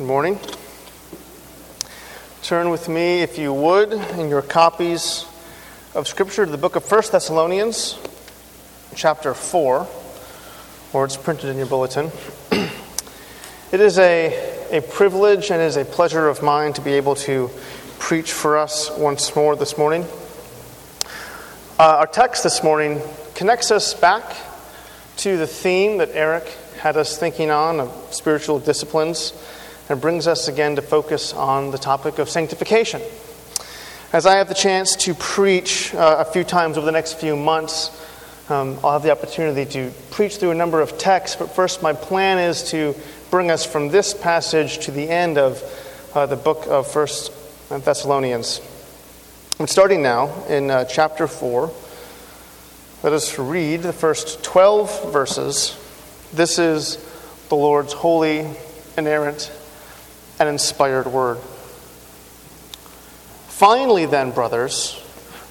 Good morning. Turn with me, if you would, in your copies of Scripture to the book of 1 Thessalonians, chapter 4, or it's printed in your bulletin. it is a, a privilege and is a pleasure of mine to be able to preach for us once more this morning. Uh, our text this morning connects us back to the theme that Eric had us thinking on of spiritual disciplines and brings us again to focus on the topic of sanctification. As I have the chance to preach uh, a few times over the next few months, um, I'll have the opportunity to preach through a number of texts, but first, my plan is to bring us from this passage to the end of uh, the book of First Thessalonians. I'm starting now in uh, chapter 4. Let us read the first 12 verses. This is the Lord's holy, inerrant, and inspired word. Finally, then, brothers,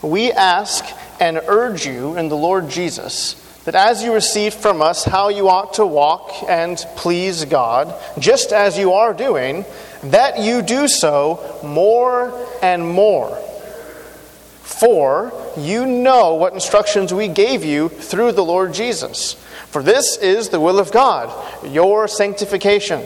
we ask and urge you in the Lord Jesus that as you received from us how you ought to walk and please God, just as you are doing, that you do so more and more. For you know what instructions we gave you through the Lord Jesus. For this is the will of God, your sanctification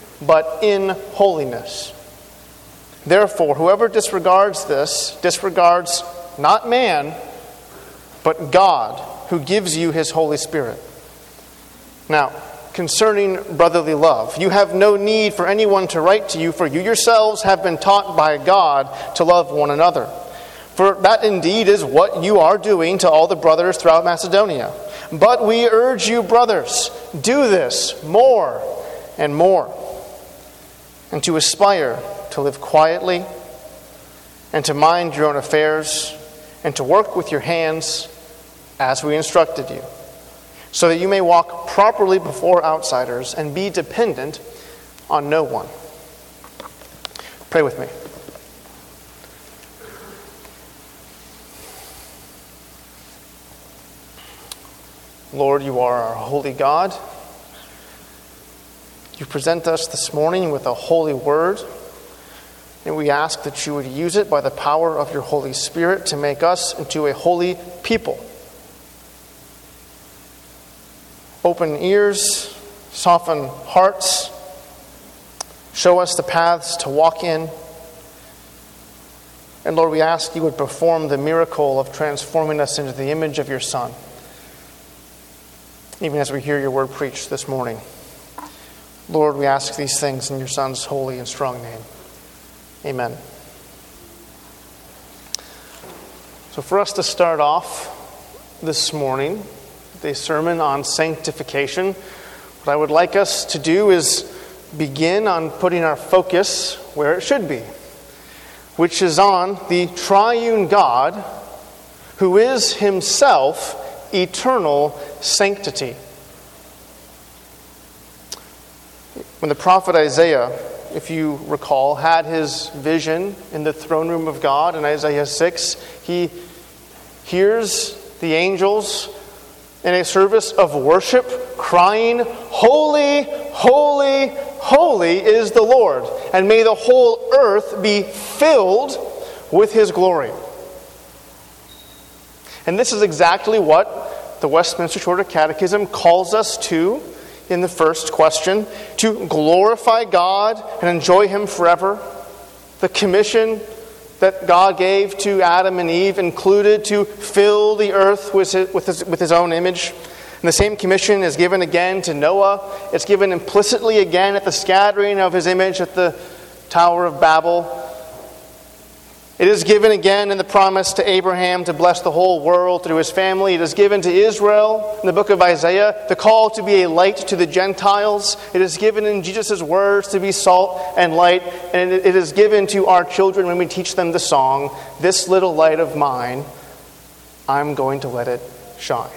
but in holiness. Therefore, whoever disregards this disregards not man, but God, who gives you his Holy Spirit. Now, concerning brotherly love, you have no need for anyone to write to you, for you yourselves have been taught by God to love one another. For that indeed is what you are doing to all the brothers throughout Macedonia. But we urge you, brothers, do this more and more and to aspire to live quietly and to mind your own affairs and to work with your hands as we instructed you, so that you may walk properly before outsiders and be dependent on no one. Pray with me. Lord, you are our holy God. You present us this morning with a holy word, and we ask that you would use it by the power of your Holy Spirit to make us into a holy people. Open ears, soften hearts, show us the paths to walk in. And Lord, we ask you would perform the miracle of transforming us into the image of your Son, even as we hear your word preached this morning. Lord, we ask these things in your Son's holy and strong name. Amen. So, for us to start off this morning, the sermon on sanctification, what I would like us to do is begin on putting our focus where it should be, which is on the triune God who is himself eternal sanctity. When the prophet Isaiah, if you recall, had his vision in the throne room of God in Isaiah 6, he hears the angels in a service of worship crying, Holy, holy, holy is the Lord, and may the whole earth be filled with his glory. And this is exactly what the Westminster Shorter Catechism calls us to in the first question to glorify God and enjoy Him forever. The commission that God gave to Adam and Eve included to fill the earth with his, with his, with his own image. And the same commission is given again to Noah. It's given implicitly again at the scattering of his image at the Tower of Babel. It is given again in the promise to Abraham to bless the whole world through his family. It is given to Israel in the book of Isaiah, the call to be a light to the Gentiles. It is given in Jesus' words to be salt and light. And it is given to our children when we teach them the song, This little light of mine, I'm going to let it shine.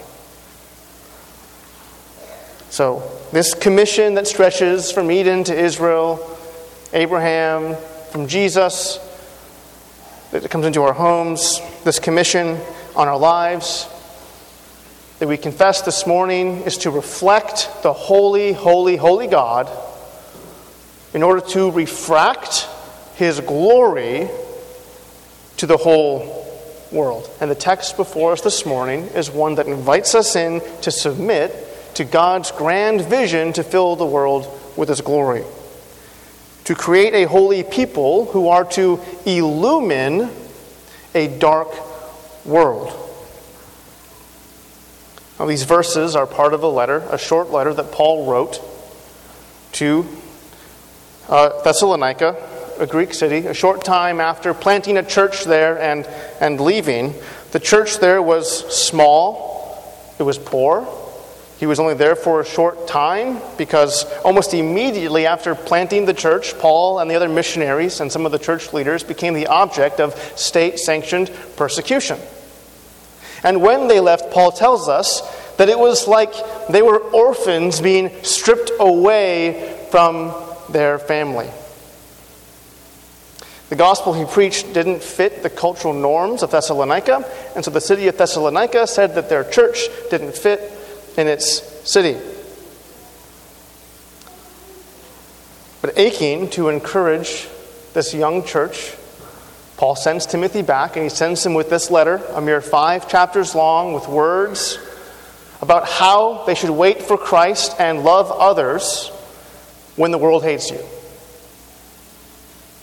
So, this commission that stretches from Eden to Israel, Abraham, from Jesus, that comes into our homes, this commission on our lives that we confess this morning is to reflect the holy, holy, holy God in order to refract his glory to the whole world. And the text before us this morning is one that invites us in to submit to God's grand vision to fill the world with his glory to create a holy people who are to illumine a dark world. Now, these verses are part of a letter, a short letter that Paul wrote to uh, Thessalonica, a Greek city, a short time after planting a church there and, and leaving. The church there was small, it was poor, he was only there for a short time because almost immediately after planting the church, Paul and the other missionaries and some of the church leaders became the object of state sanctioned persecution. And when they left, Paul tells us that it was like they were orphans being stripped away from their family. The gospel he preached didn't fit the cultural norms of Thessalonica, and so the city of Thessalonica said that their church didn't fit in its city. But aching to encourage this young church, Paul sends Timothy back and he sends him with this letter, a mere five chapters long, with words about how they should wait for Christ and love others when the world hates you.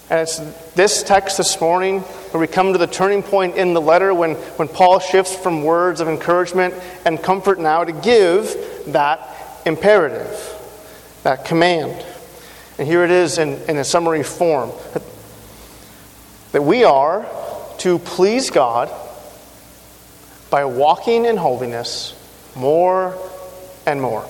And it's this text this morning where we come to the turning point in the letter when, when Paul shifts from words of encouragement and comfort now to give that imperative, that command. And here it is in, in a summary form that we are to please God by walking in holiness more and more.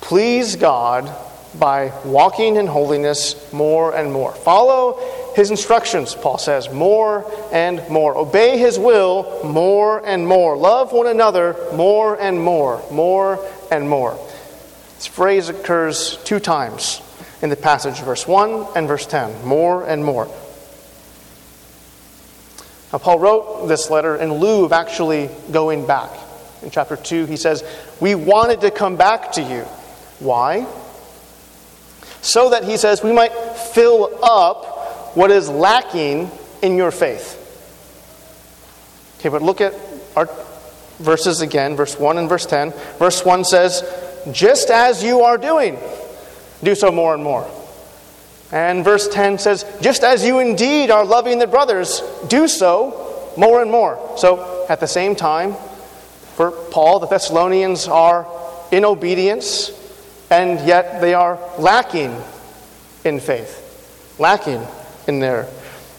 Please God by walking in holiness more and more. Follow his instructions, Paul says, more and more. Obey his will more and more. Love one another more and more, more and more. This phrase occurs two times in the passage, verse 1 and verse 10. More and more. Now, Paul wrote this letter in lieu of actually going back. In chapter 2, he says, We wanted to come back to you. Why? So that, he says, we might fill up what is lacking in your faith. Okay, but look at our verses again, verse 1 and verse 10. Verse 1 says, Just as you are doing, do so more and more. And verse 10 says, Just as you indeed are loving the brothers, do so more and more. So at the same time, for Paul, the Thessalonians are in obedience and yet they are lacking in faith, lacking in their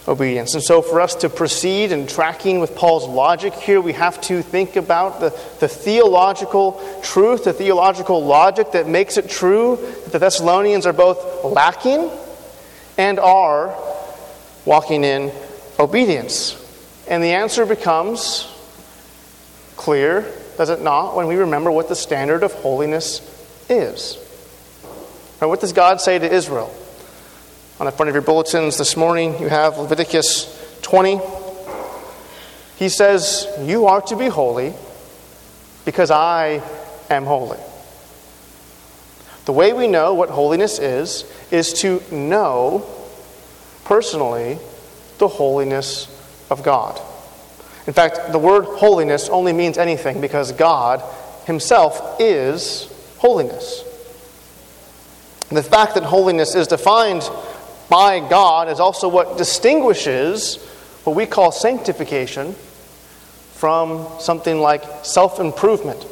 obedience. And so, for us to proceed in tracking with Paul's logic here, we have to think about the, the theological truth, the theological logic that makes it true that the Thessalonians are both lacking and are walking in obedience. And the answer becomes clear, does it not, when we remember what the standard of holiness is. Now, what does God say to Israel? On the front of your bulletins this morning, you have Leviticus 20. He says, You are to be holy because I am holy. The way we know what holiness is, is to know personally the holiness of God. In fact, the word holiness only means anything because God Himself is holiness. The fact that holiness is defined by God is also what distinguishes what we call sanctification from something like self improvement.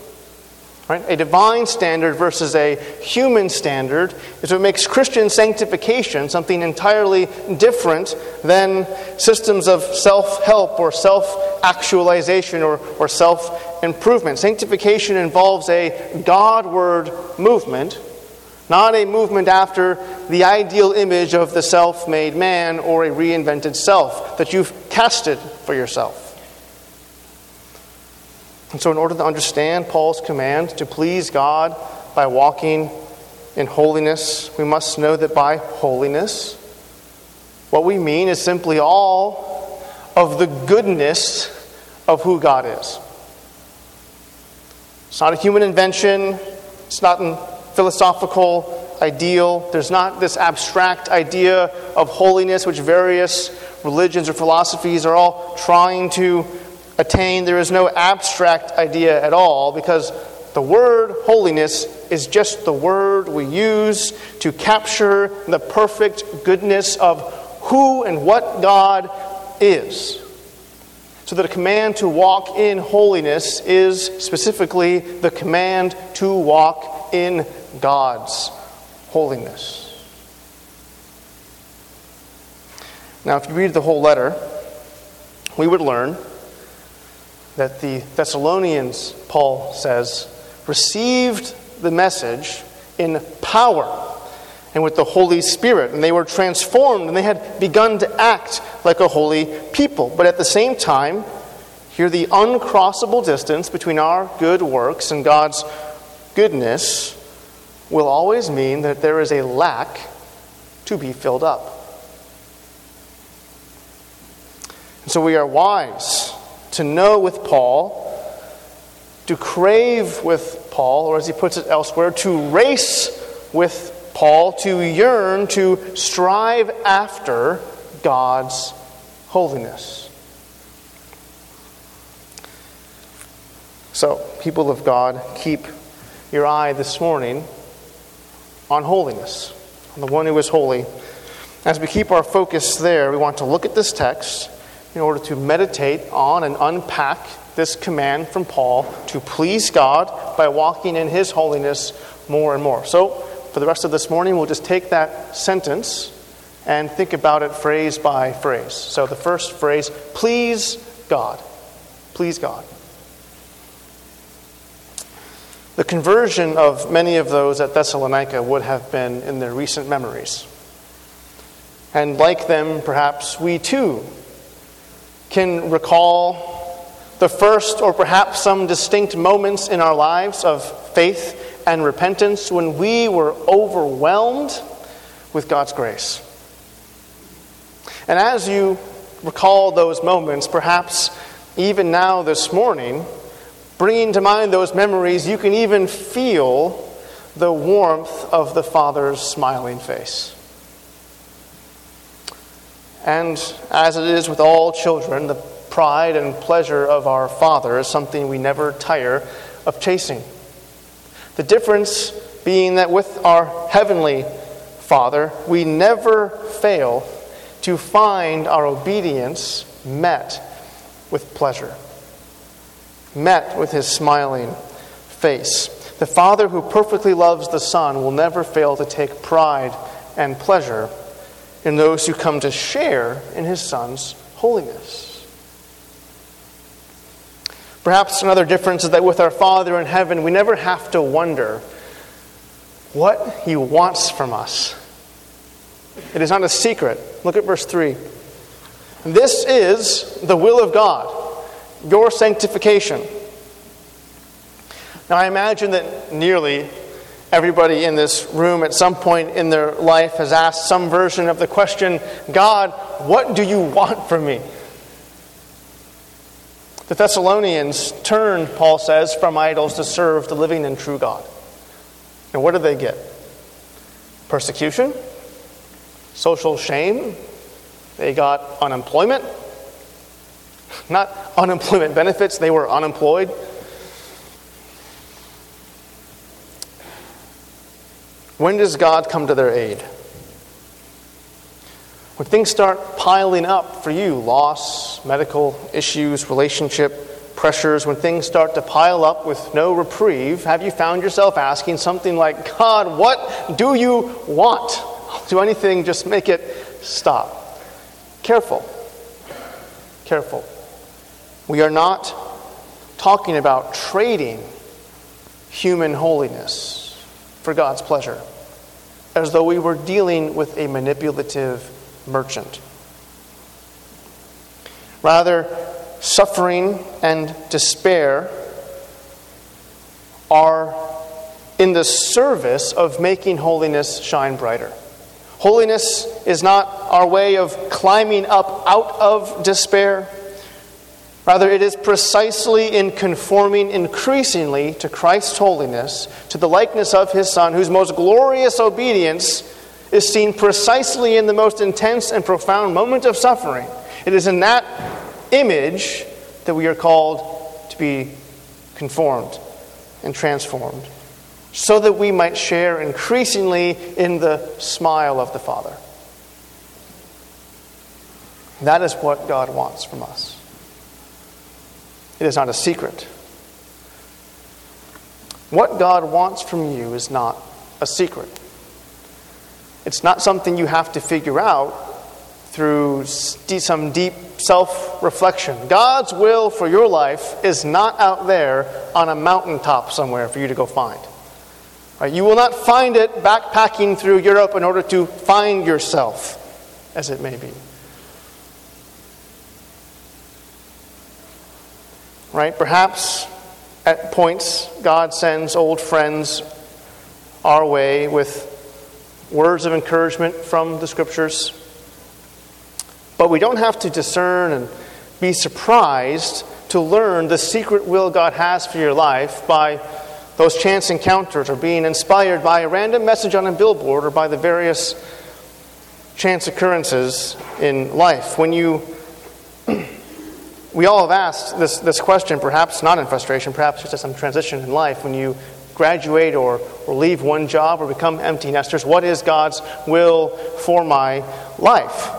Right? A divine standard versus a human standard is what makes Christian sanctification something entirely different than systems of self help or self actualization or, or self improvement. Sanctification involves a Godward movement, not a movement after the ideal image of the self made man or a reinvented self that you've casted for yourself. And so, in order to understand Paul's command to please God by walking in holiness, we must know that by holiness, what we mean is simply all of the goodness of who God is. It's not a human invention, it's not a philosophical ideal. There's not this abstract idea of holiness which various religions or philosophies are all trying to attain. There is no abstract idea at all because the word holiness is just the word we use to capture the perfect goodness of who and what God is. So that a command to walk in holiness is specifically the command to walk in God's holiness. Now, if you read the whole letter, we would learn that the Thessalonians, Paul says, received the message in power and with the Holy Spirit. And they were transformed and they had begun to act like a holy people. But at the same time, here the uncrossable distance between our good works and God's goodness will always mean that there is a lack to be filled up. And so we are wise to know with Paul, to crave with Paul, or as he puts it elsewhere, to race with Paul, to yearn, to strive after God's holiness. So, people of God, keep your eye this morning on holiness, on the one who is holy. As we keep our focus there, we want to look at this text in order to meditate on and unpack this command from Paul to please God by walking in His holiness more and more. So, for the rest of this morning, we'll just take that sentence and think about it phrase by phrase. So, the first phrase, please God. Please God. The conversion of many of those at Thessalonica would have been in their recent memories. And like them, perhaps we too can recall the first or perhaps some distinct moments in our lives of faith and repentance when we were overwhelmed with God's grace. And as you recall those moments, perhaps even now this morning, bringing to mind those memories, you can even feel the warmth of the Father's smiling face. And as it is with all children, the pride and pleasure of our Father is something we never tire of chasing. The difference being that with our Heavenly Father, we never fail to find our obedience met with pleasure, met with His smiling face. The Father who perfectly loves the Son will never fail to take pride and pleasure in those who come to share in his Son's holiness. Perhaps another difference is that with our Father in heaven, we never have to wonder what he wants from us. It is not a secret. Look at verse 3. This is the will of God, your sanctification. Now, I imagine that nearly Everybody in this room at some point in their life has asked some version of the question God, what do you want from me? The Thessalonians turned, Paul says, from idols to serve the living and true God. And what did they get? Persecution? Social shame? They got unemployment? Not unemployment benefits, they were unemployed. When does God come to their aid? When things start piling up for you loss, medical issues, relationship pressures, when things start to pile up with no reprieve, have you found yourself asking something like, God, what do you want? I'll do anything, just make it stop. Careful. Careful. We are not talking about trading human holiness for God's pleasure, as though we were dealing with a manipulative merchant. Rather, suffering and despair are in the service of making holiness shine brighter. Holiness is not our way of climbing up out of despair. Rather, it is precisely in conforming increasingly to Christ's holiness, to the likeness of his Son, whose most glorious obedience is seen precisely in the most intense and profound moment of suffering. It is in that image that we are called to be conformed and transformed, so that we might share increasingly in the smile of the Father. That is what God wants from us. It is not a secret. What God wants from you is not a secret. It's not something you have to figure out through some deep self reflection. God's will for your life is not out there on a mountaintop somewhere for you to go find. You will not find it backpacking through Europe in order to find yourself, as it may be. Right? Perhaps at points God sends old friends our way with words of encouragement from the scriptures. But we don't have to discern and be surprised to learn the secret will God has for your life by those chance encounters or being inspired by a random message on a billboard or by the various chance occurrences in life. When you we all have asked this, this question, perhaps not in frustration, perhaps just as some transition in life. When you graduate or, or leave one job or become empty nesters, what is God's will for my life?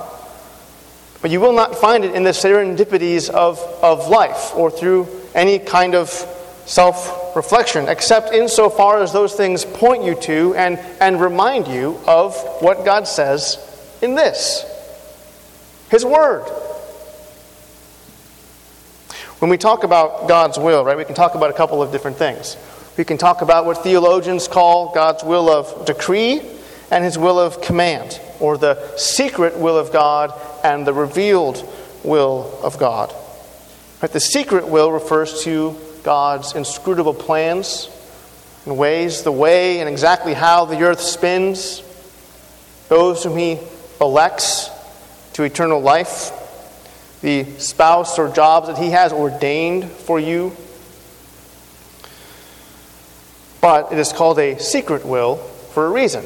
But you will not find it in the serendipities of, of life or through any kind of self reflection, except insofar as those things point you to and, and remind you of what God says in this His Word. When we talk about God's will, right, we can talk about a couple of different things. We can talk about what theologians call God's will of decree and his will of command, or the secret will of God and the revealed will of God. Right, the secret will refers to God's inscrutable plans and ways, the way and exactly how the earth spins, those whom he elects to eternal life the spouse or jobs that He has ordained for you. But it is called a secret will for a reason.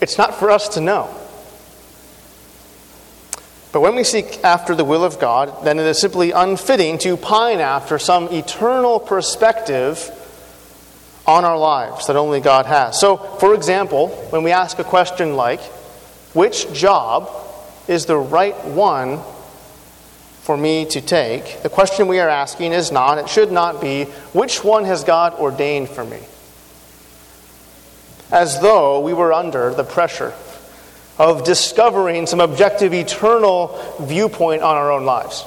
It's not for us to know. But when we seek after the will of God, then it is simply unfitting to pine after some eternal perspective on our lives that only God has. So, for example, when we ask a question like, which job is the right one for me to take, the question we are asking is not, it should not be, which one has God ordained for me? As though we were under the pressure of discovering some objective, eternal viewpoint on our own lives.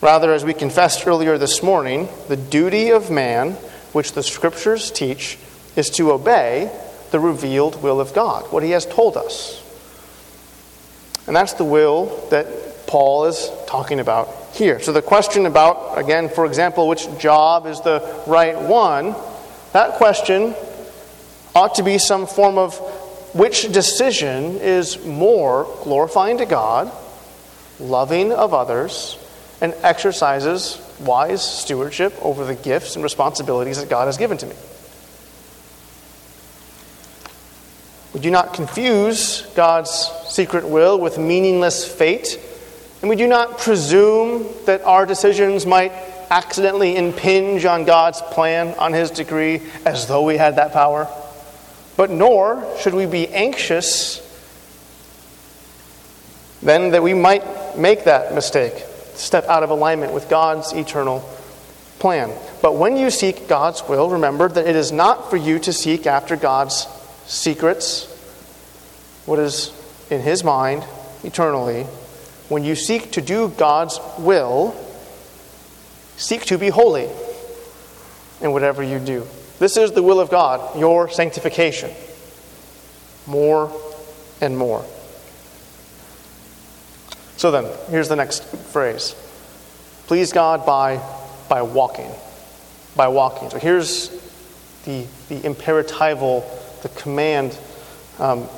Rather, as we confessed earlier this morning, the duty of man, which the scriptures teach, is to obey the revealed will of God, what he has told us. And that's the will that Paul is talking about here. So the question about, again, for example, which job is the right one, that question ought to be some form of which decision is more glorifying to God, loving of others, and exercises wise stewardship over the gifts and responsibilities that God has given to me. We do not confuse God's secret will with meaningless fate, and we do not presume that our decisions might accidentally impinge on God's plan, on His decree, as though we had that power. But nor should we be anxious then that we might make that mistake, step out of alignment with God's eternal plan. But when you seek God's will, remember that it is not for you to seek after God's secrets, what is in His mind eternally. When you seek to do God's will, seek to be holy in whatever you do. This is the will of God, your sanctification. More and more. So then, here's the next phrase Please God by, by walking. By walking. So here's the, the imperatival, the command, um,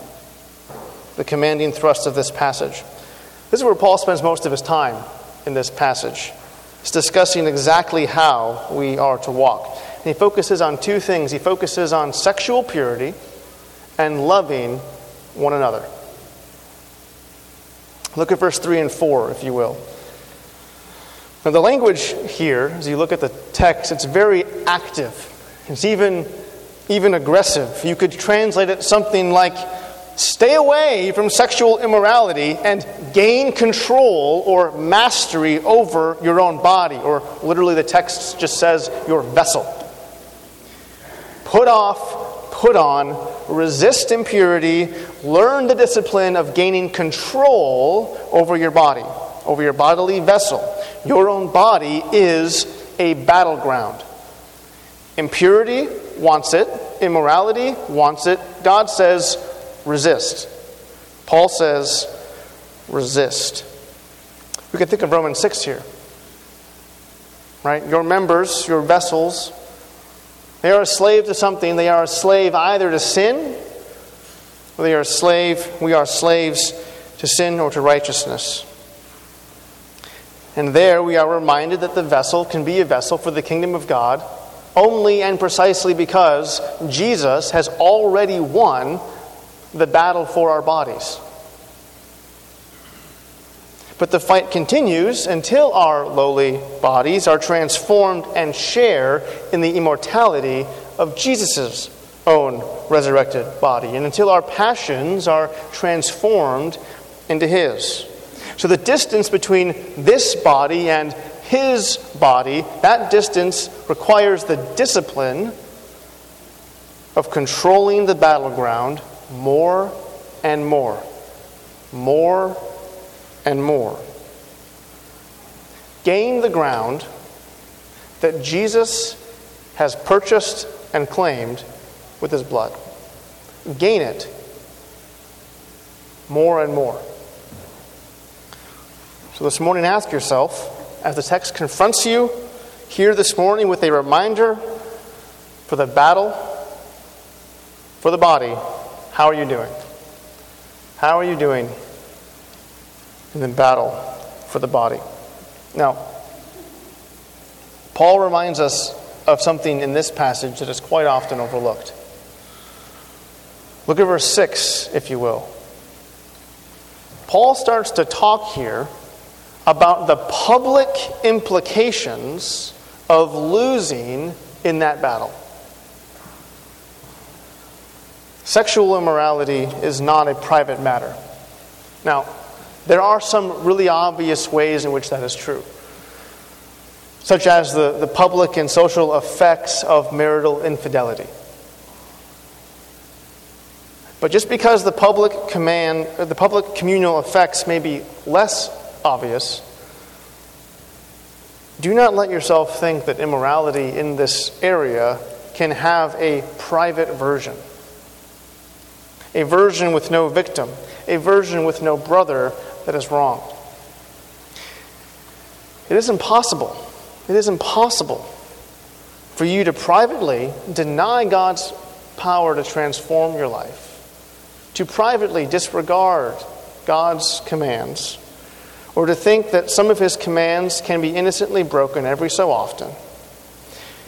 the commanding thrust of this passage. This is where Paul spends most of his time in this passage. He's discussing exactly how we are to walk. And he focuses on two things. He focuses on sexual purity and loving one another. Look at verse 3 and 4, if you will. Now, the language here, as you look at the text, it's very active. It's even, even aggressive. You could translate it something like stay away from sexual immorality and gain control or mastery over your own body. Or literally, the text just says your vessel. Put off, put on, resist impurity, learn the discipline of gaining control over your body, over your bodily vessel. Your own body is a battleground. Impurity wants it, immorality wants it. God says, resist. Paul says, resist. We can think of Romans 6 here. Right? Your members, your vessels, they are a slave to something. They are a slave either to sin, or they are a slave, we are slaves to sin or to righteousness. And there we are reminded that the vessel can be a vessel for the kingdom of God only and precisely because Jesus has already won the battle for our bodies. But the fight continues until our lowly bodies are transformed and share in the immortality of Jesus' own resurrected body, and until our passions are transformed into His. So the distance between this body and His body, that distance requires the discipline of controlling the battleground more and more. More and more. Gain the ground that Jesus has purchased and claimed with his blood. Gain it more and more. So this morning, ask yourself, as the text confronts you here this morning with a reminder for the battle for the body, how are you doing? How are you doing in the battle for the body. Now, Paul reminds us of something in this passage that is quite often overlooked. Look at verse 6, if you will. Paul starts to talk here about the public implications of losing in that battle. Sexual immorality is not a private matter. Now, there are some really obvious ways in which that is true, such as the, the public and social effects of marital infidelity. But just because the public command, the public communal effects may be less obvious, do not let yourself think that immorality in this area can have a private version. A version with no victim, a version with no brother that is wrong. It is impossible. It is impossible for you to privately deny God's power to transform your life, to privately disregard God's commands, or to think that some of His commands can be innocently broken every so often.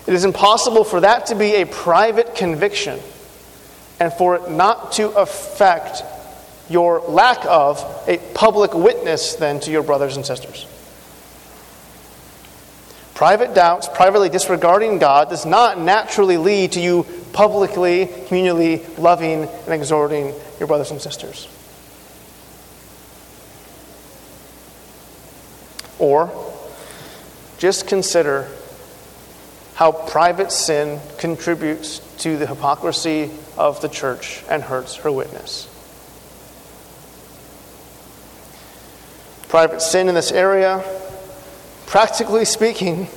It is impossible for that to be a private conviction and for it not to affect your lack of a public witness then to your brothers and sisters. Private doubts, privately disregarding God, does not naturally lead to you publicly, communally loving and exhorting your brothers and sisters. Or just consider how private sin contributes to the hypocrisy of the church and hurts her witness. Private sin in this area, practically speaking,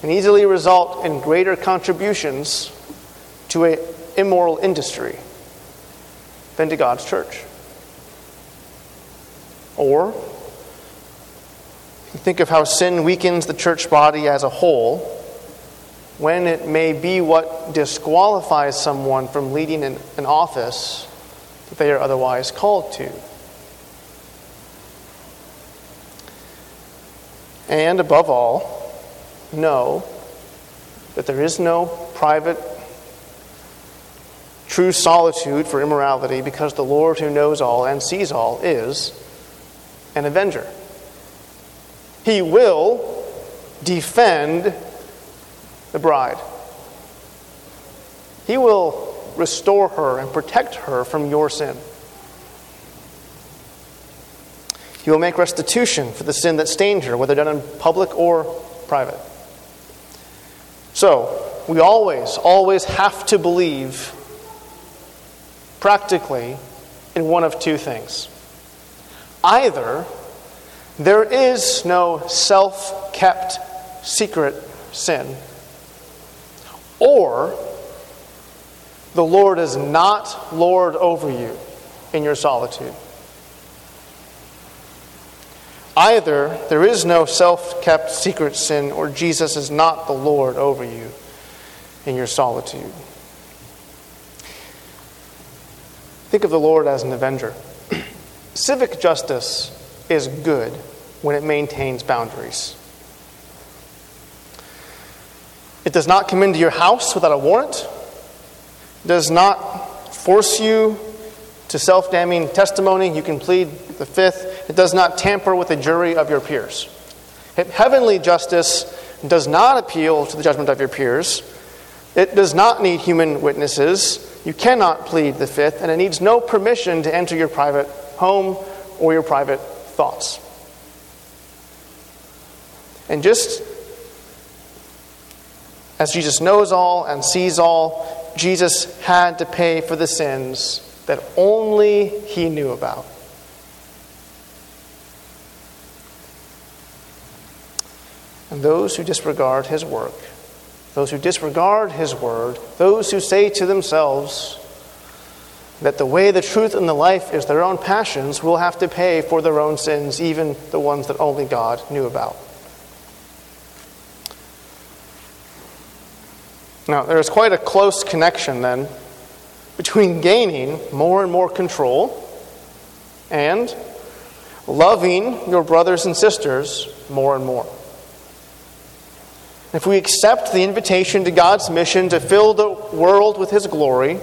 can easily result in greater contributions to an immoral industry than to God's church. Or, think of how sin weakens the church body as a whole when it may be what disqualifies someone from leading an, an office that they are otherwise called to. And above all, know that there is no private, true solitude for immorality because the Lord who knows all and sees all is an avenger. He will defend the bride. He will restore her and protect her from your sin. He will make restitution for the sin that stained her, whether done in public or private. So, we always, always have to believe practically in one of two things. Either there is no self kept secret sin, or the Lord is not Lord over you in your solitude. Either there is no self kept secret sin, or Jesus is not the Lord over you in your solitude. Think of the Lord as an avenger. Civic justice is good when it maintains boundaries. It does not come into your house without a warrant, it does not force you to self damning testimony. You can plead the fifth. It does not tamper with the jury of your peers. Heavenly justice does not appeal to the judgment of your peers. It does not need human witnesses. You cannot plead the fifth, and it needs no permission to enter your private home or your private thoughts. And just as Jesus knows all and sees all, Jesus had to pay for the sins that only he knew about. And those who disregard his work, those who disregard his word, those who say to themselves that the way, the truth, and the life is their own passions, will have to pay for their own sins, even the ones that only God knew about. Now, there is quite a close connection then between gaining more and more control and loving your brothers and sisters more and more. If we accept the invitation to God's mission to fill the world with His glory,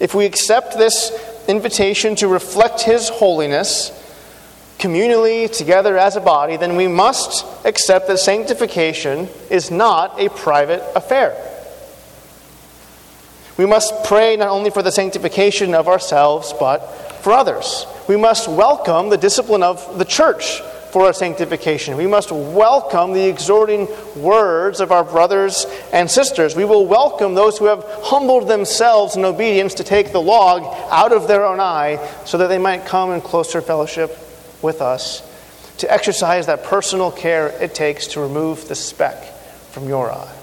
if we accept this invitation to reflect His holiness communally together as a body, then we must accept that sanctification is not a private affair. We must pray not only for the sanctification of ourselves, but for others. We must welcome the discipline of the church for our sanctification. We must welcome the exhorting words of our brothers and sisters. We will welcome those who have humbled themselves in obedience to take the log out of their own eye so that they might come in closer fellowship with us, to exercise that personal care it takes to remove the speck from your eye.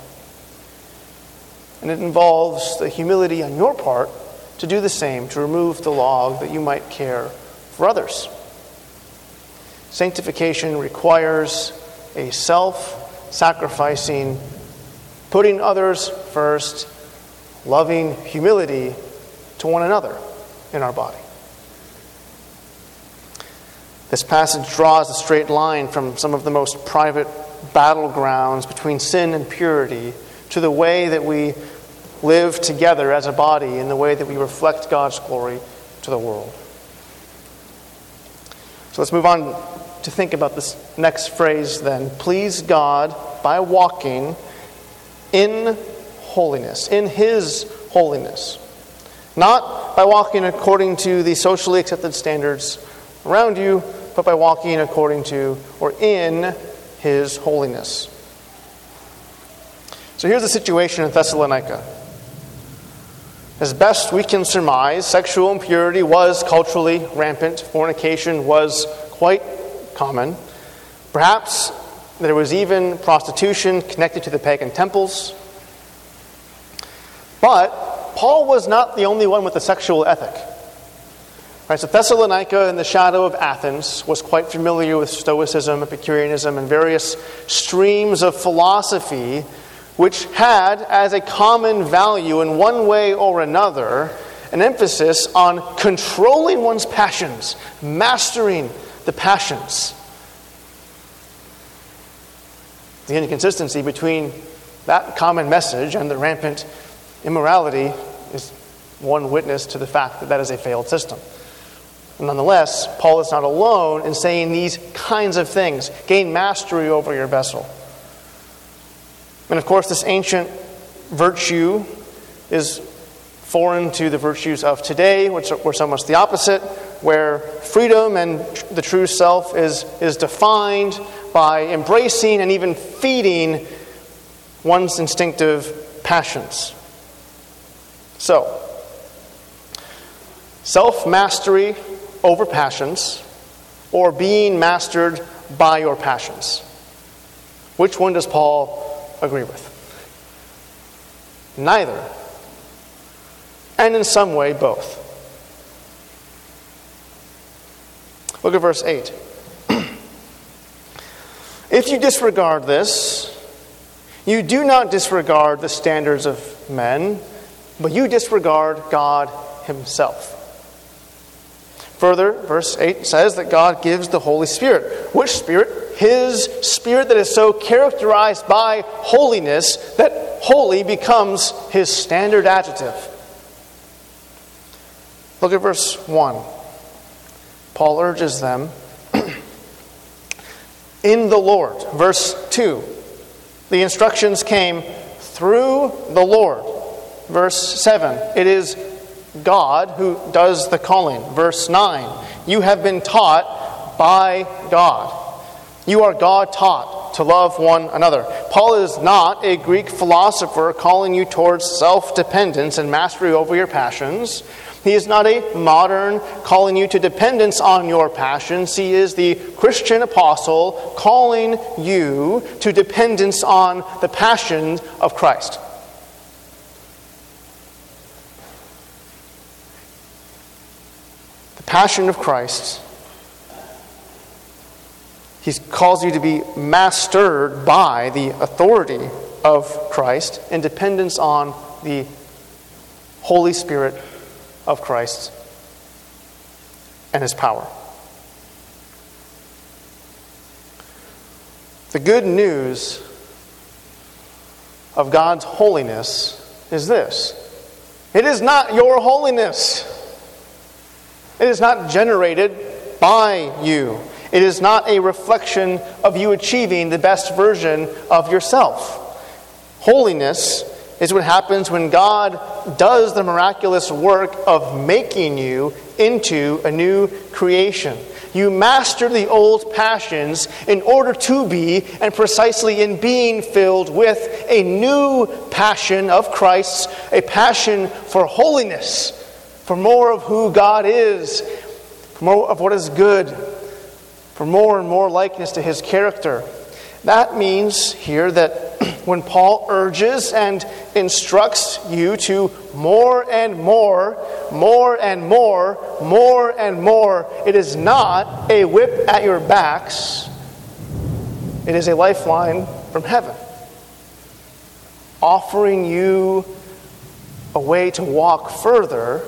And it involves the humility on your part to do the same, to remove the log that you might care for others. Sanctification requires a self sacrificing, putting others first, loving humility to one another in our body. This passage draws a straight line from some of the most private battlegrounds between sin and purity to the way that we live together as a body in the way that we reflect God's glory to the world. So let's move on to think about this next phrase then. Please God by walking in holiness, in His holiness. Not by walking according to the socially accepted standards around you, but by walking according to or in his holiness. So here's the situation in Thessalonica. As best we can surmise, sexual impurity was culturally rampant, fornication was quite common. Perhaps there was even prostitution connected to the pagan temples. But Paul was not the only one with a sexual ethic. Right, so Thessalonica, in the shadow of Athens, was quite familiar with Stoicism, Epicureanism, and various streams of philosophy which had as a common value in one way or another an emphasis on controlling one's passions, mastering the passions. The inconsistency between that common message and the rampant immorality is one witness to the fact that that is a failed system. Nonetheless, Paul is not alone in saying these kinds of things gain mastery over your vessel. And of course, this ancient virtue is foreign to the virtues of today, which were so much the opposite, where freedom and the true self is, is defined by embracing and even feeding one's instinctive passions. So, self mastery over passions, or being mastered by your passions. Which one does Paul agree with. Neither. And in some way, both. Look at verse 8. if you disregard this, you do not disregard the standards of men, but you disregard God Himself. Further, verse 8 says that God gives the Holy Spirit. Which Spirit? his spirit that is so characterized by holiness that holy becomes his standard adjective. Look at verse 1. Paul urges them in the Lord. Verse 2. The instructions came through the Lord. Verse 7. It is God who does the calling. Verse 9. You have been taught by God. You are God taught to love one another. Paul is not a Greek philosopher calling you towards self dependence and mastery over your passions. He is not a modern calling you to dependence on your passions. He is the Christian apostle calling you to dependence on the passion of Christ. Passion of Christ. He calls you to be mastered by the authority of Christ in dependence on the Holy Spirit of Christ and his power. The good news of God's holiness is this. It is not your holiness, it is not generated by you. It is not a reflection of you achieving the best version of yourself. Holiness is what happens when God does the miraculous work of making you into a new creation. You master the old passions in order to be, and precisely in being filled with, a new passion of Christ's, a passion for holiness, for more of who God is, for more of what is good, for more and more likeness to his character. That means here that when Paul urges and instructs you to more and more, more and more, more and more, it is not a whip at your backs, it is a lifeline from heaven, offering you a way to walk further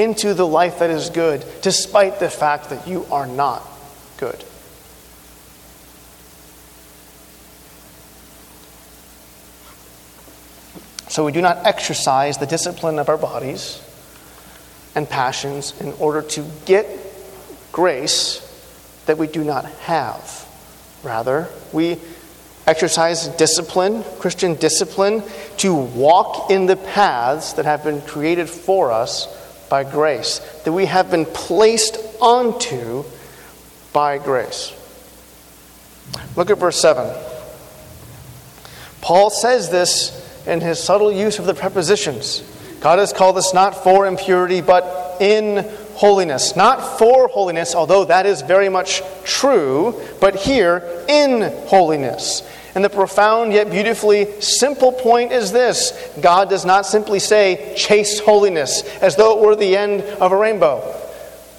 into the life that is good, despite the fact that you are not good. So we do not exercise the discipline of our bodies and passions in order to get grace that we do not have. Rather, we exercise discipline, Christian discipline, to walk in the paths that have been created for us by grace, that we have been placed onto by grace. Look at verse 7. Paul says this in his subtle use of the prepositions. God has called us not for impurity, but in holiness. Not for holiness, although that is very much true, but here, in holiness. And the profound yet beautifully simple point is this God does not simply say, chase holiness, as though it were the end of a rainbow.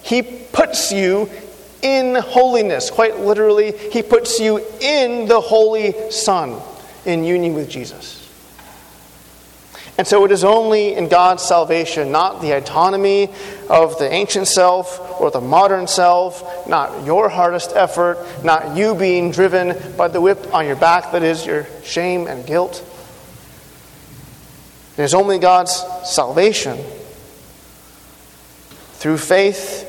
He puts you in holiness. Quite literally, He puts you in the Holy Son in union with Jesus. And so it is only in God's salvation, not the autonomy of the ancient self or the modern self, not your hardest effort, not you being driven by the whip on your back that is your shame and guilt. It is only God's salvation through faith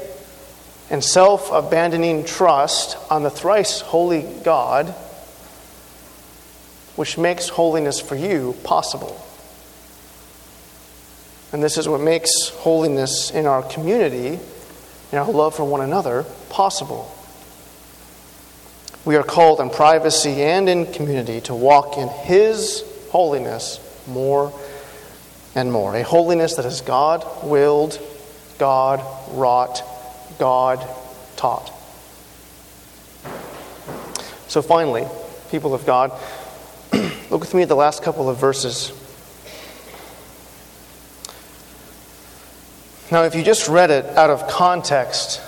and self abandoning trust on the thrice holy God, which makes holiness for you possible. And this is what makes holiness in our community, in our love for one another, possible. We are called in privacy and in community to walk in His holiness more and more. A holiness that is God willed, God wrought, God taught. So finally, people of God, look with me at the last couple of verses. Now, if you just read it out of context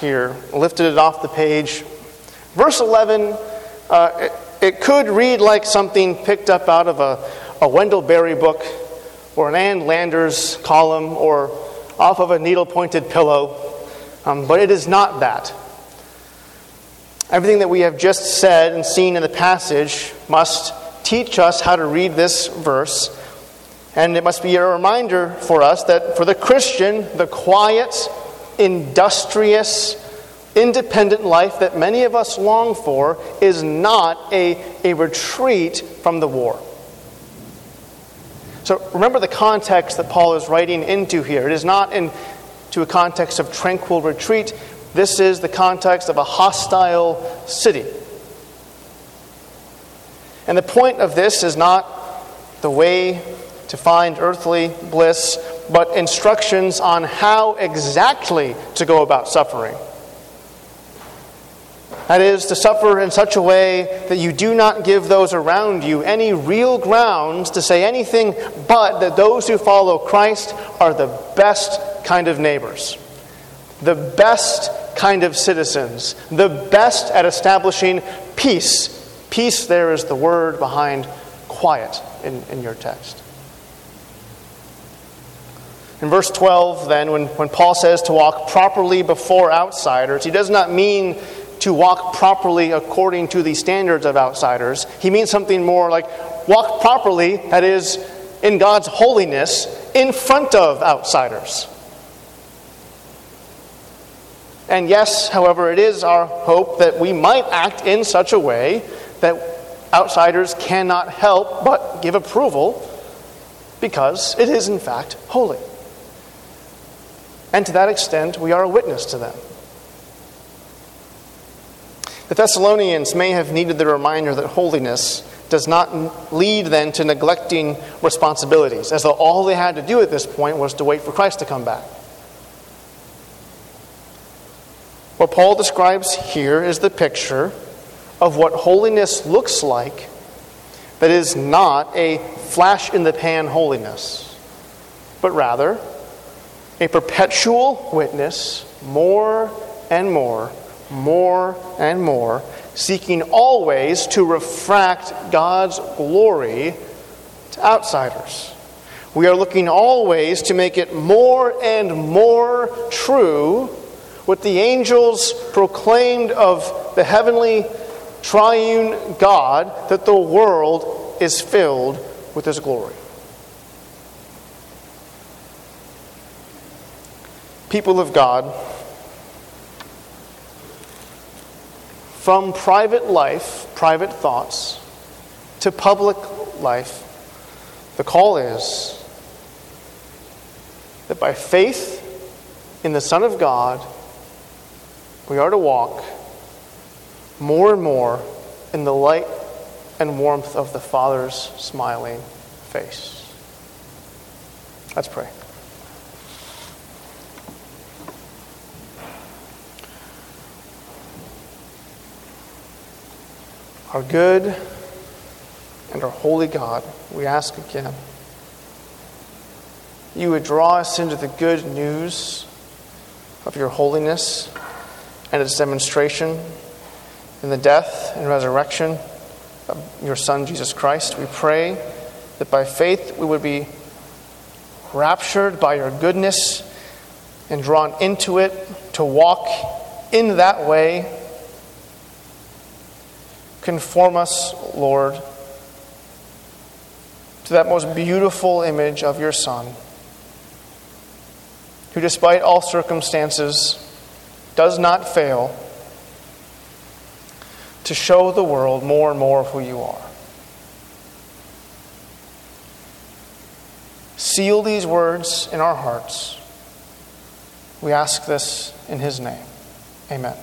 here, lifted it off the page, verse 11, uh, it, it, could read like something picked up out of a, a Wendell Berry book or an Ann Landers column or off of a needle pointed pillow. Um, but it is not that. Everything that we have just said and seen in the passage must teach us how to read this verse. And it must be a reminder for us that for the Christian, the quiet, industrious, independent life that many of us long for is not a, a retreat from the war. So remember the context that Paul is writing into here. It is not into a context of tranquil retreat. This is the context of a hostile city. And the point of this is not the way to find earthly bliss, but instructions on how exactly to go about suffering. That is, to suffer in such a way that you do not give those around you any real grounds to say anything but that those who follow Christ are the best kind of neighbors, the best kind of citizens, the best at establishing peace. Peace, there is the word behind quiet in, in your text. In verse 12, then, when, when Paul says to walk properly before outsiders, he does not mean to walk properly according to the standards of outsiders. He means something more like walk properly, that is, in God's holiness, in front of outsiders. And yes, however, it is our hope that we might act in such a way that outsiders cannot help but give approval because it is, in fact, holy. And to that extent, we are a witness to them. The Thessalonians may have needed the reminder that holiness does not lead then to neglecting responsibilities, as though all they had to do at this point was to wait for Christ to come back. What Paul describes here is the picture of what holiness looks like that is not a flash in the pan holiness, but rather a perpetual witness, more and more, more and more, seeking always to refract God's glory to outsiders. We are looking always to make it more and more true what the angels proclaimed of the heavenly triune God that the world is filled with His glory. People of God, from private life, private thoughts, to public life, the call is that by faith in the Son of God, we are to walk more and more in the light and warmth of the Father's smiling face. Let's pray. Our good and our holy God, we ask again, you would draw us into the good news of your holiness and its demonstration in the death and resurrection of your Son, Jesus Christ. We pray that by faith we would be raptured by your goodness and drawn into it to walk in that way. Conform us, Lord, to that most beautiful image of your Son, who, despite all circumstances, does not fail to show the world more and more of who you are. Seal these words in our hearts. We ask this in his name. Amen.